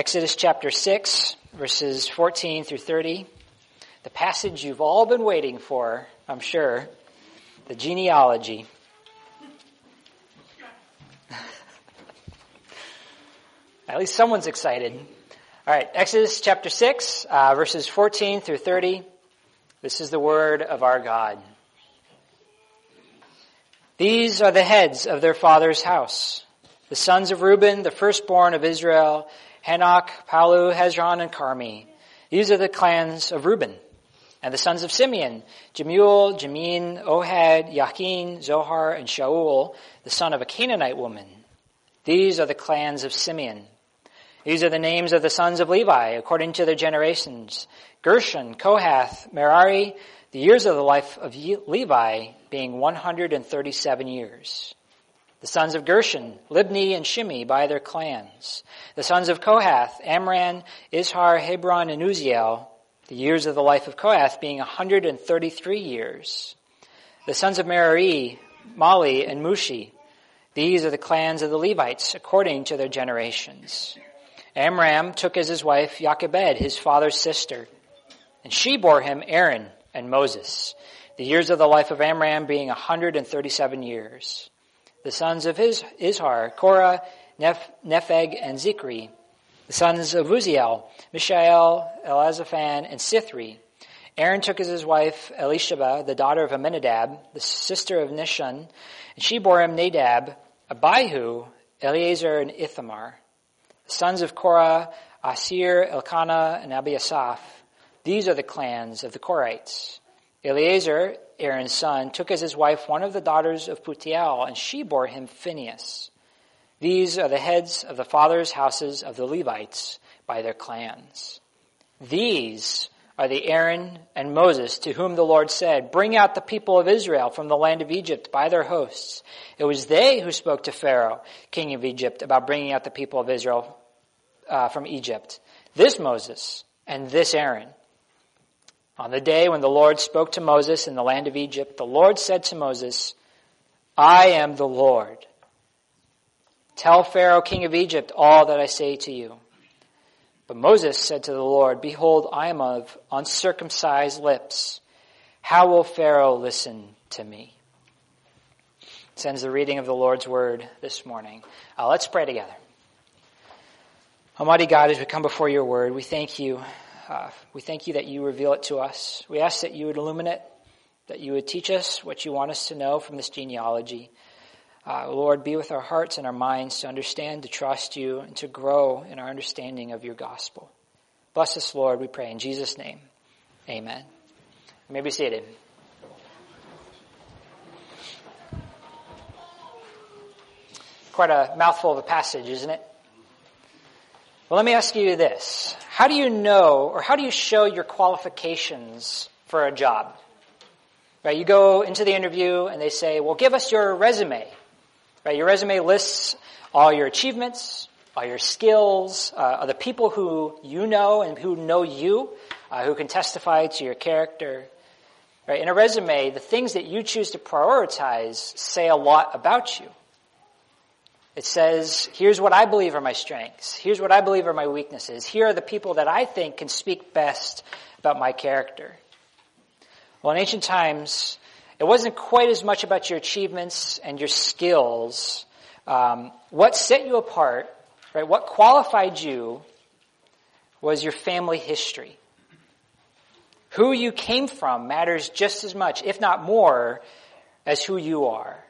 Exodus chapter 6, verses 14 through 30. The passage you've all been waiting for, I'm sure. The genealogy. At least someone's excited. All right, Exodus chapter 6, uh, verses 14 through 30. This is the word of our God. These are the heads of their father's house. The sons of Reuben, the firstborn of Israel, Hanoch, Pallu, Hezron, and Carmi. These are the clans of Reuben. And the sons of Simeon, Jemuel, Jamin, Ohad, Yachin, Zohar, and Shaul, the son of a Canaanite woman. These are the clans of Simeon. These are the names of the sons of Levi, according to their generations. Gershon, Kohath, Merari, the years of the life of Levi being 137 years. The sons of Gershon, Libni and Shimi by their clans. The sons of Kohath, Amram, Izhar, Hebron, and Uzziel, the years of the life of Kohath being 133 years. The sons of Merari, Mahli, and Mushi. These are the clans of the Levites according to their generations. Amram took as his wife Jochebed, his father's sister, and she bore him Aaron and Moses, the years of the life of Amram being 137 years. The sons of his, Izhar, Korah, Neph, Nepheg, and Zichri. The sons of Uzziel, Mishael, Elazaphan, and Sithri. Aaron took as his wife Elisheba, the daughter of Amminadab, the sister of Nahshon, and she bore him Nadab, Abihu, Eleazar, and Ithamar. The sons of Korah, Assir, Elkanah, and Abiasaph. These are the clans of the Korites. Eleazar, Aaron's son, took as his wife one of the daughters of Putiel, and she bore him Phinehas. These are the heads of the fathers' houses of the Levites by their clans. These are the Aaron and Moses to whom the Lord said, Bring out the people of Israel from the land of Egypt by their hosts. It was they who spoke to Pharaoh, king of Egypt, about bringing out the people of Israel uh, from Egypt. This Moses and this Aaron on the day when the Lord spoke to Moses in the land of Egypt, the Lord said to Moses, I am the Lord. Tell Pharaoh, king of Egypt, all that I say to you. But Moses said to the Lord, Behold, I am of uncircumcised lips. How will Pharaoh listen to me? Sends the reading of the Lord's word this morning. Uh, let's pray together. Almighty God, as we come before your word, we thank you uh, we thank you that you reveal it to us. We ask that you would illuminate, that you would teach us what you want us to know from this genealogy. Uh, Lord, be with our hearts and our minds to understand, to trust you, and to grow in our understanding of your gospel. Bless us, Lord, we pray in Jesus' name. Amen. You may be seated. Quite a mouthful of a passage, isn't it? Well, let me ask you this. How do you know or how do you show your qualifications for a job? Right, you go into the interview and they say, well, give us your resume. Right, your resume lists all your achievements, all your skills, uh, the people who you know and who know you, uh, who can testify to your character. Right, in a resume, the things that you choose to prioritize say a lot about you. It says, here's what I believe are my strengths. Here's what I believe are my weaknesses. Here are the people that I think can speak best about my character. Well, in ancient times, it wasn't quite as much about your achievements and your skills. Um, what set you apart, right? What qualified you was your family history. Who you came from matters just as much, if not more, as who you are.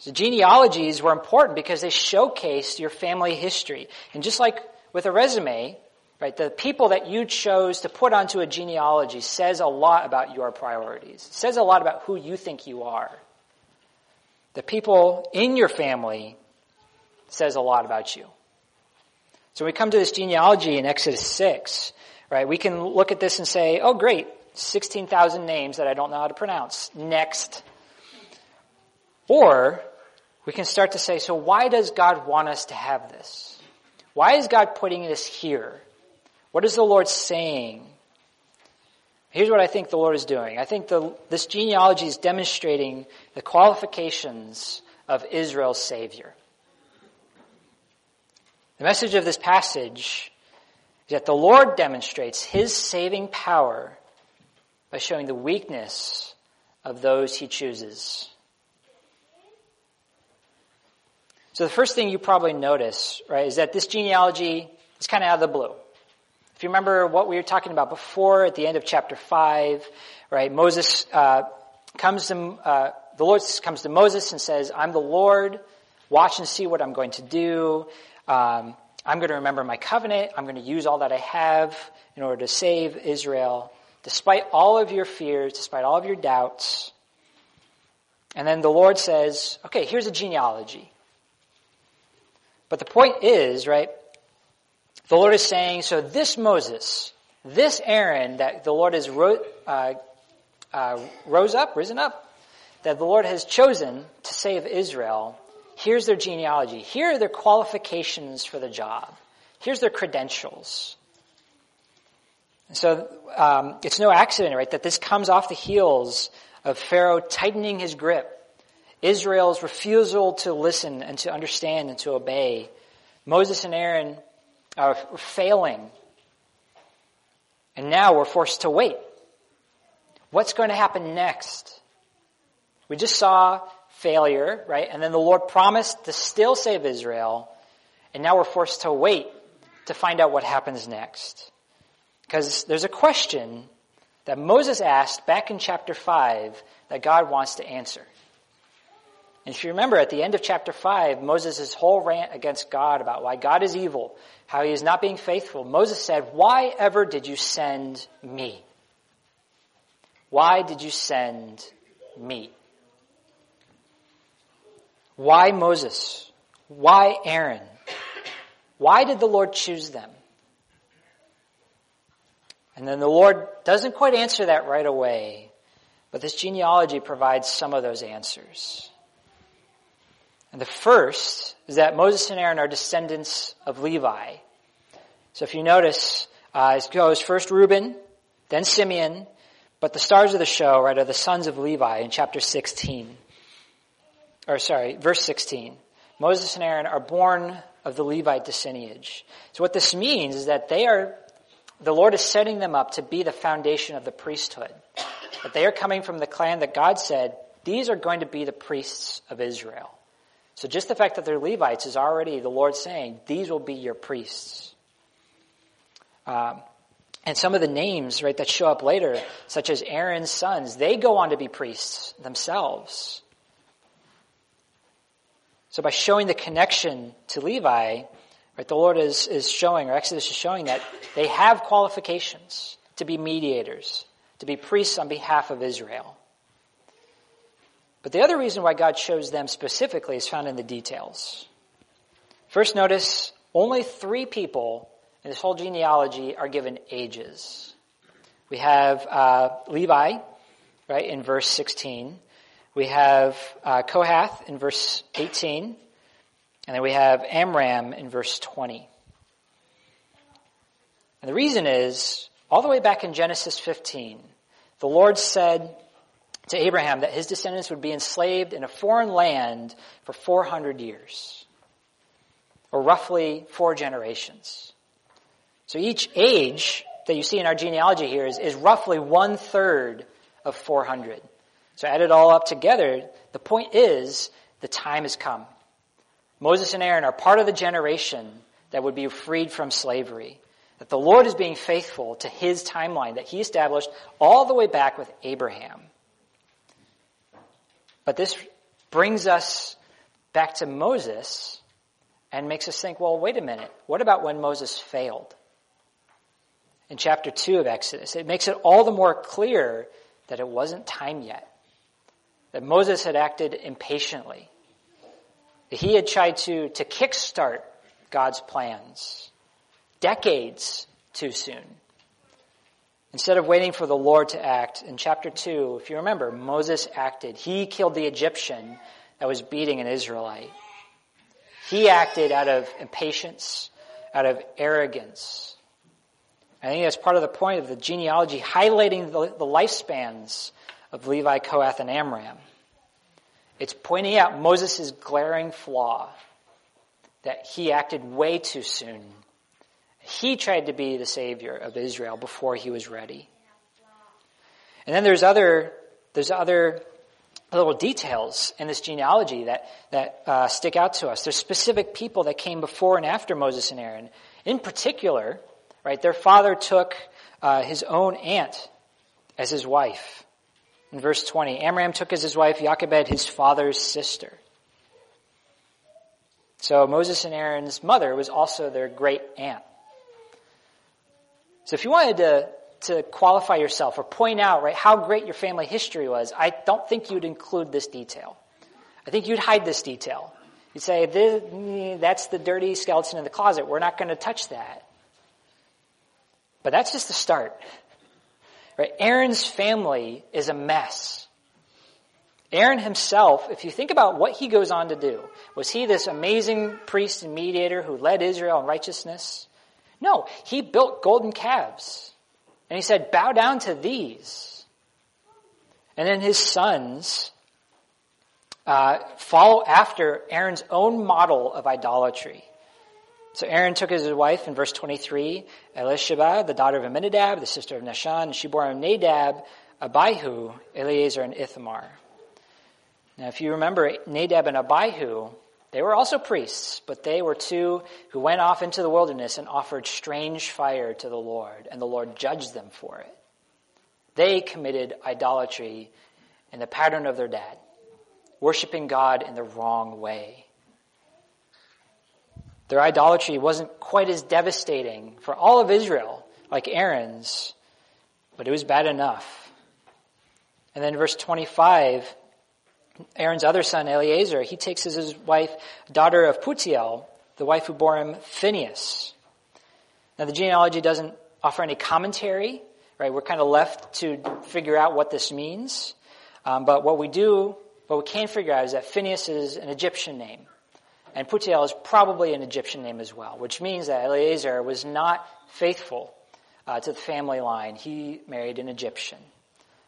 So genealogies were important because they showcased your family history. And just like with a resume, right, the people that you chose to put onto a genealogy says a lot about your priorities. It says a lot about who you think you are. The people in your family says a lot about you. So when we come to this genealogy in Exodus 6, right, we can look at this and say, oh great, 16,000 names that I don't know how to pronounce. Next. Or we can start to say, so why does God want us to have this? Why is God putting this here? What is the Lord saying? Here's what I think the Lord is doing. I think the, this genealogy is demonstrating the qualifications of Israel's Savior. The message of this passage is that the Lord demonstrates his saving power by showing the weakness of those he chooses. So the first thing you probably notice, right, is that this genealogy is kind of out of the blue. If you remember what we were talking about before at the end of chapter 5, right, Moses uh, comes to, uh, the Lord comes to Moses and says, I'm the Lord, watch and see what I'm going to do. Um, I'm going to remember my covenant. I'm going to use all that I have in order to save Israel, despite all of your fears, despite all of your doubts. And then the Lord says, okay, here's a genealogy. But the point is, right, the Lord is saying, so this Moses, this Aaron that the Lord has ro- uh, uh, rose up, risen up, that the Lord has chosen to save Israel, Here's their genealogy. Here are their qualifications for the job. Here's their credentials. So um, it's no accident, right, that this comes off the heels of Pharaoh tightening his grip, Israel's refusal to listen and to understand and to obey. Moses and Aaron are failing. And now we're forced to wait. What's going to happen next? We just saw failure, right? And then the Lord promised to still save Israel. And now we're forced to wait to find out what happens next. Because there's a question that Moses asked back in chapter 5 that God wants to answer. And if you remember at the end of chapter 5, Moses' whole rant against God about why God is evil, how he is not being faithful, Moses said, Why ever did you send me? Why did you send me? Why Moses? Why Aaron? Why did the Lord choose them? And then the Lord doesn't quite answer that right away, but this genealogy provides some of those answers. And the first is that Moses and Aaron are descendants of Levi. So if you notice, uh, it goes first Reuben, then Simeon, but the stars of the show, right, are the sons of Levi in chapter 16 or sorry, verse 16. Moses and Aaron are born of the Levite descendant. So what this means is that they are, the Lord is setting them up to be the foundation of the priesthood. That they are coming from the clan that God said, these are going to be the priests of Israel. So just the fact that they're Levites is already the Lord saying, these will be your priests. Um, and some of the names, right, that show up later, such as Aaron's sons, they go on to be priests themselves. So by showing the connection to Levi, right, the Lord is, is showing, or Exodus is showing that they have qualifications to be mediators, to be priests on behalf of Israel. But the other reason why God chose them specifically is found in the details. First, notice only three people in this whole genealogy are given ages. We have uh, Levi, right, in verse 16. We have uh, Kohath in verse 18, and then we have Amram in verse 20. And the reason is, all the way back in Genesis 15, the Lord said to Abraham that his descendants would be enslaved in a foreign land for 400 years, or roughly four generations. So each age that you see in our genealogy here is, is roughly one third of 400. So add it all up together. The point is, the time has come. Moses and Aaron are part of the generation that would be freed from slavery. That the Lord is being faithful to his timeline that he established all the way back with Abraham. But this brings us back to Moses and makes us think, well, wait a minute. What about when Moses failed? In chapter 2 of Exodus, it makes it all the more clear that it wasn't time yet that Moses had acted impatiently. That he had tried to, to kickstart God's plans decades too soon. Instead of waiting for the Lord to act, in chapter 2, if you remember, Moses acted. He killed the Egyptian that was beating an Israelite. He acted out of impatience, out of arrogance. I think that's part of the point of the genealogy, highlighting the, the lifespans of Levi, Kohath, and Amram. It's pointing out Moses' glaring flaw that he acted way too soon. He tried to be the savior of Israel before he was ready. And then there's other, there's other little details in this genealogy that, that uh, stick out to us. There's specific people that came before and after Moses and Aaron. In particular, right, their father took uh, his own aunt as his wife. In verse 20, Amram took as his wife Jochebed, his father's sister. So Moses and Aaron's mother was also their great aunt. So if you wanted to, to qualify yourself or point out, right, how great your family history was, I don't think you'd include this detail. I think you'd hide this detail. You'd say, mm, that's the dirty skeleton in the closet. We're not going to touch that. But that's just the start. Right? Aaron's family is a mess. Aaron himself, if you think about what he goes on to do, was he this amazing priest and mediator who led Israel in righteousness? No, he built golden calves. And he said, bow down to these. And then his sons uh, follow after Aaron's own model of idolatry. So Aaron took his wife in verse 23 Elisheba, the daughter of Amminadab, the sister of Nahshon, and she bore him Nadab, Abihu, Eleazar, and Ithamar. Now, if you remember, Nadab and Abihu, they were also priests, but they were two who went off into the wilderness and offered strange fire to the Lord, and the Lord judged them for it. They committed idolatry in the pattern of their dad, worshiping God in the wrong way. Their idolatry wasn't quite as devastating for all of Israel like Aaron's, but it was bad enough. And then verse 25, Aaron's other son, Eleazar, he takes as his wife, daughter of Putiel, the wife who bore him Phinehas. Now the genealogy doesn't offer any commentary, right? We're kind of left to figure out what this means. Um, but what we do, what we can figure out is that Phinehas is an Egyptian name. And Putiel is probably an Egyptian name as well, which means that Eleazar was not faithful uh, to the family line. He married an Egyptian.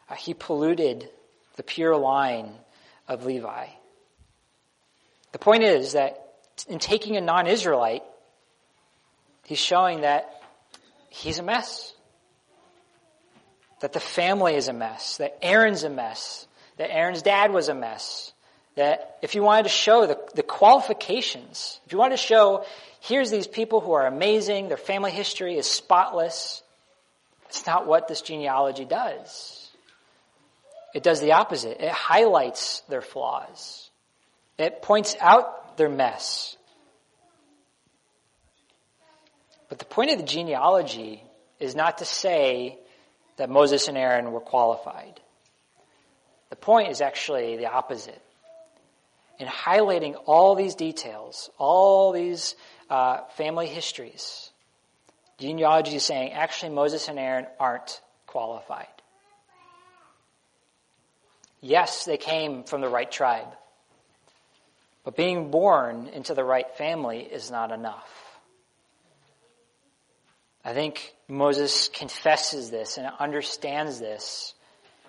Uh, he polluted the pure line of Levi. The point is that in taking a non-Israelite, he's showing that he's a mess. That the family is a mess. That Aaron's a mess. That Aaron's dad was a mess that if you wanted to show the, the qualifications, if you wanted to show, here's these people who are amazing, their family history is spotless, it's not what this genealogy does. It does the opposite. It highlights their flaws. It points out their mess. But the point of the genealogy is not to say that Moses and Aaron were qualified. The point is actually the opposite in highlighting all these details, all these uh, family histories, genealogy is saying actually Moses and Aaron aren't qualified. Yes, they came from the right tribe, but being born into the right family is not enough. I think Moses confesses this and understands this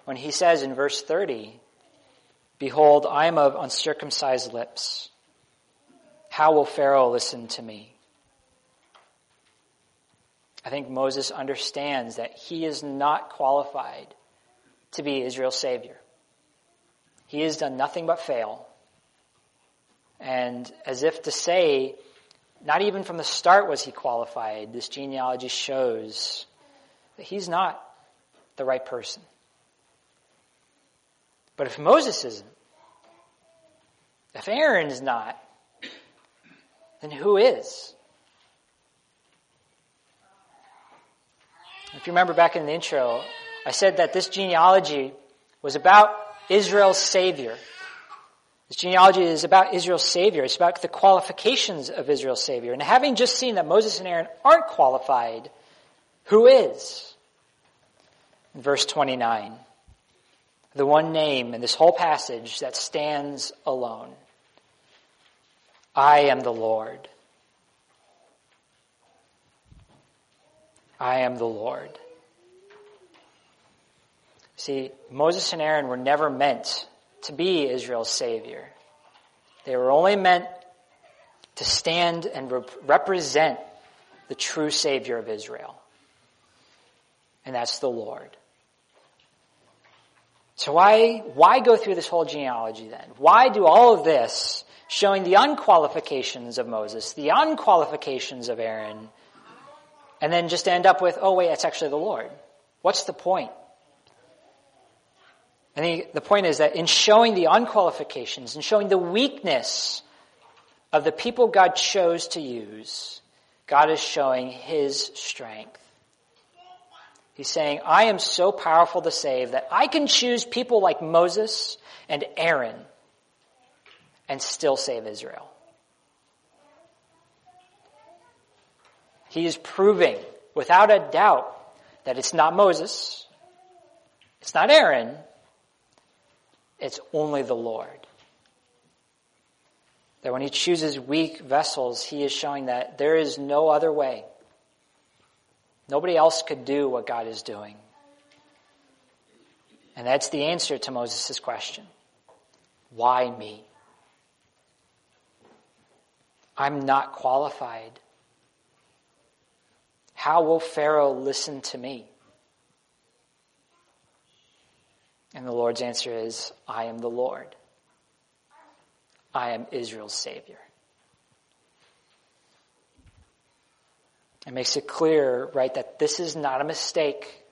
when he says in verse 30, Behold, I am of uncircumcised lips. How will Pharaoh listen to me? I think Moses understands that he is not qualified to be Israel's savior. He has done nothing but fail. And as if to say, not even from the start was he qualified, this genealogy shows that he's not the right person. But if Moses isn't, if Aaron is not, then who is? If you remember back in the intro, I said that this genealogy was about Israel's Savior. This genealogy is about Israel's Savior. It's about the qualifications of Israel's Savior. And having just seen that Moses and Aaron aren't qualified, who is? In verse 29 the one name in this whole passage that stands alone. I am the Lord. I am the Lord. See, Moses and Aaron were never meant to be Israel's Savior. They were only meant to stand and represent the true Savior of Israel. And that's the Lord. So why, why go through this whole genealogy then? Why do all of this showing the unqualifications of Moses, the unqualifications of Aaron, and then just end up with, oh wait, it's actually the Lord? What's the point? I think the point is that in showing the unqualifications and showing the weakness of the people God chose to use, God is showing his strength. He's saying, I am so powerful to save that I can choose people like Moses and Aaron and still save Israel. He is proving without a doubt that it's not Moses, it's not Aaron, it's only the Lord. That when he chooses weak vessels, he is showing that there is no other way. Nobody else could do what God is doing. And that's the answer to Moses' question. Why me? I'm not qualified. How will Pharaoh listen to me? And the Lord's answer is, I am the Lord. I am Israel's Savior. It makes it clear, right, that this is not a mistake.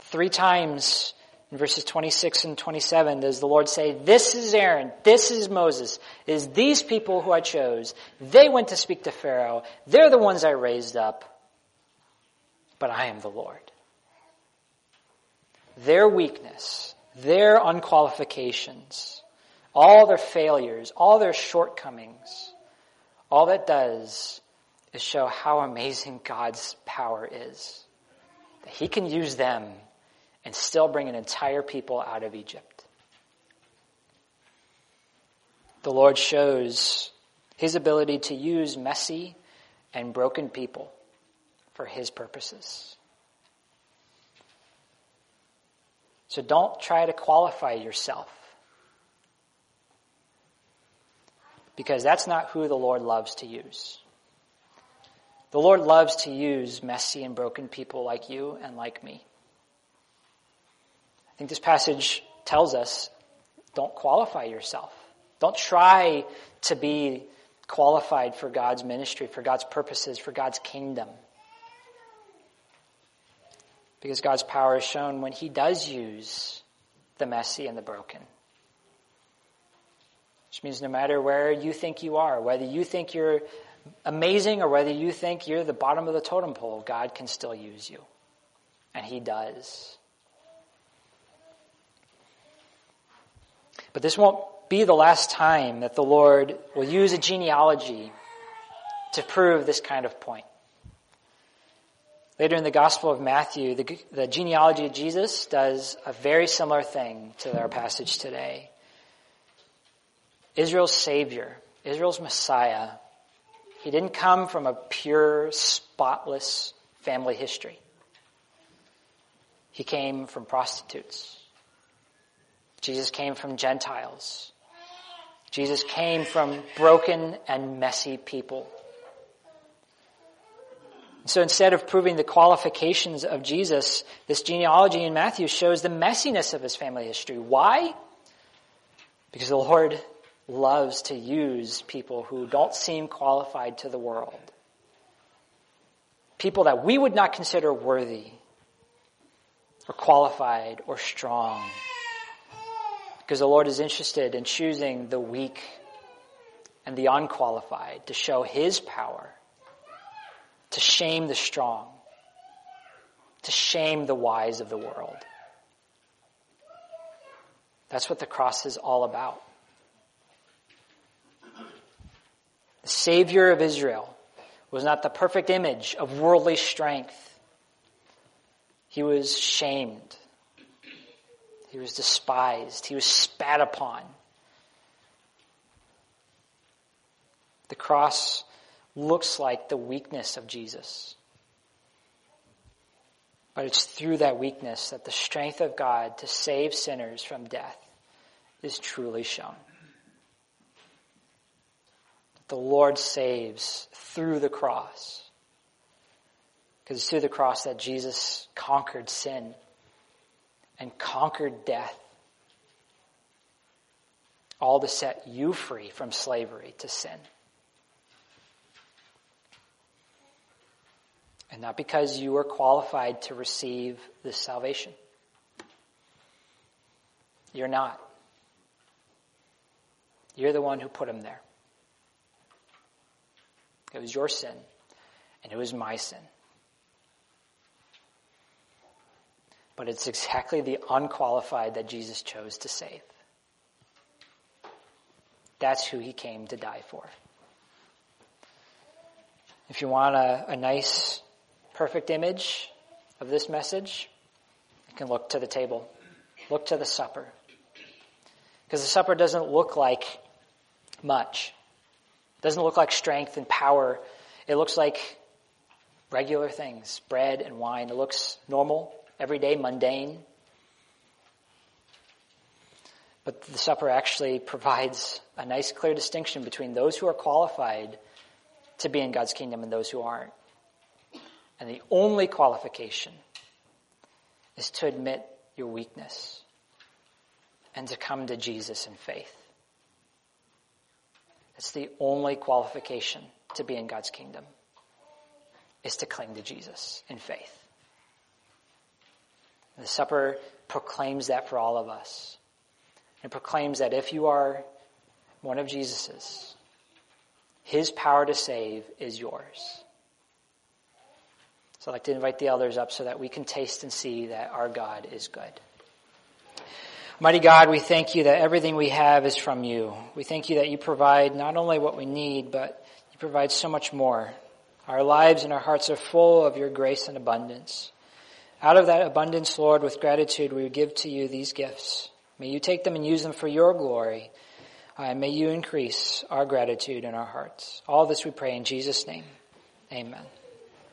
Three times in verses 26 and 27 does the Lord say, This is Aaron, this is Moses, it is these people who I chose. They went to speak to Pharaoh. They're the ones I raised up. But I am the Lord. Their weakness, their unqualifications, all their failures, all their shortcomings, all that does is show how amazing God's power is. That He can use them and still bring an entire people out of Egypt. The Lord shows His ability to use messy and broken people for His purposes. So don't try to qualify yourself. Because that's not who the Lord loves to use. The Lord loves to use messy and broken people like you and like me. I think this passage tells us don't qualify yourself. Don't try to be qualified for God's ministry, for God's purposes, for God's kingdom. Because God's power is shown when He does use the messy and the broken. Which means no matter where you think you are, whether you think you're amazing or whether you think you're the bottom of the totem pole, God can still use you. And He does. But this won't be the last time that the Lord will use a genealogy to prove this kind of point. Later in the Gospel of Matthew, the, the genealogy of Jesus does a very similar thing to our passage today. Israel's Savior, Israel's Messiah, he didn't come from a pure, spotless family history. He came from prostitutes. Jesus came from Gentiles. Jesus came from broken and messy people. So instead of proving the qualifications of Jesus, this genealogy in Matthew shows the messiness of his family history. Why? Because the Lord loves to use people who don't seem qualified to the world. People that we would not consider worthy or qualified or strong. Because the Lord is interested in choosing the weak and the unqualified to show His power, to shame the strong, to shame the wise of the world. That's what the cross is all about. The Savior of Israel was not the perfect image of worldly strength. He was shamed. He was despised. He was spat upon. The cross looks like the weakness of Jesus. But it's through that weakness that the strength of God to save sinners from death is truly shown the Lord saves through the cross Because it's through the cross that Jesus conquered sin and conquered death. All to set you free from slavery to sin. And not because you are qualified to receive this salvation. You're not. You're the one who put him there. It was your sin, and it was my sin. But it's exactly the unqualified that Jesus chose to save. That's who he came to die for. If you want a, a nice, perfect image of this message, you can look to the table. Look to the supper. Because the supper doesn't look like much. It doesn't look like strength and power. It looks like regular things, bread and wine. It looks normal, everyday, mundane. But the supper actually provides a nice, clear distinction between those who are qualified to be in God's kingdom and those who aren't. And the only qualification is to admit your weakness and to come to Jesus in faith. It's the only qualification to be in God's kingdom is to cling to Jesus in faith. The supper proclaims that for all of us. It proclaims that if you are one of Jesus's, his power to save is yours. So I'd like to invite the elders up so that we can taste and see that our God is good. Mighty God, we thank you that everything we have is from you. We thank you that you provide not only what we need, but you provide so much more. Our lives and our hearts are full of your grace and abundance. Out of that abundance, Lord, with gratitude, we give to you these gifts. May you take them and use them for your glory. Uh, and may you increase our gratitude in our hearts. All this we pray in Jesus' name. Amen.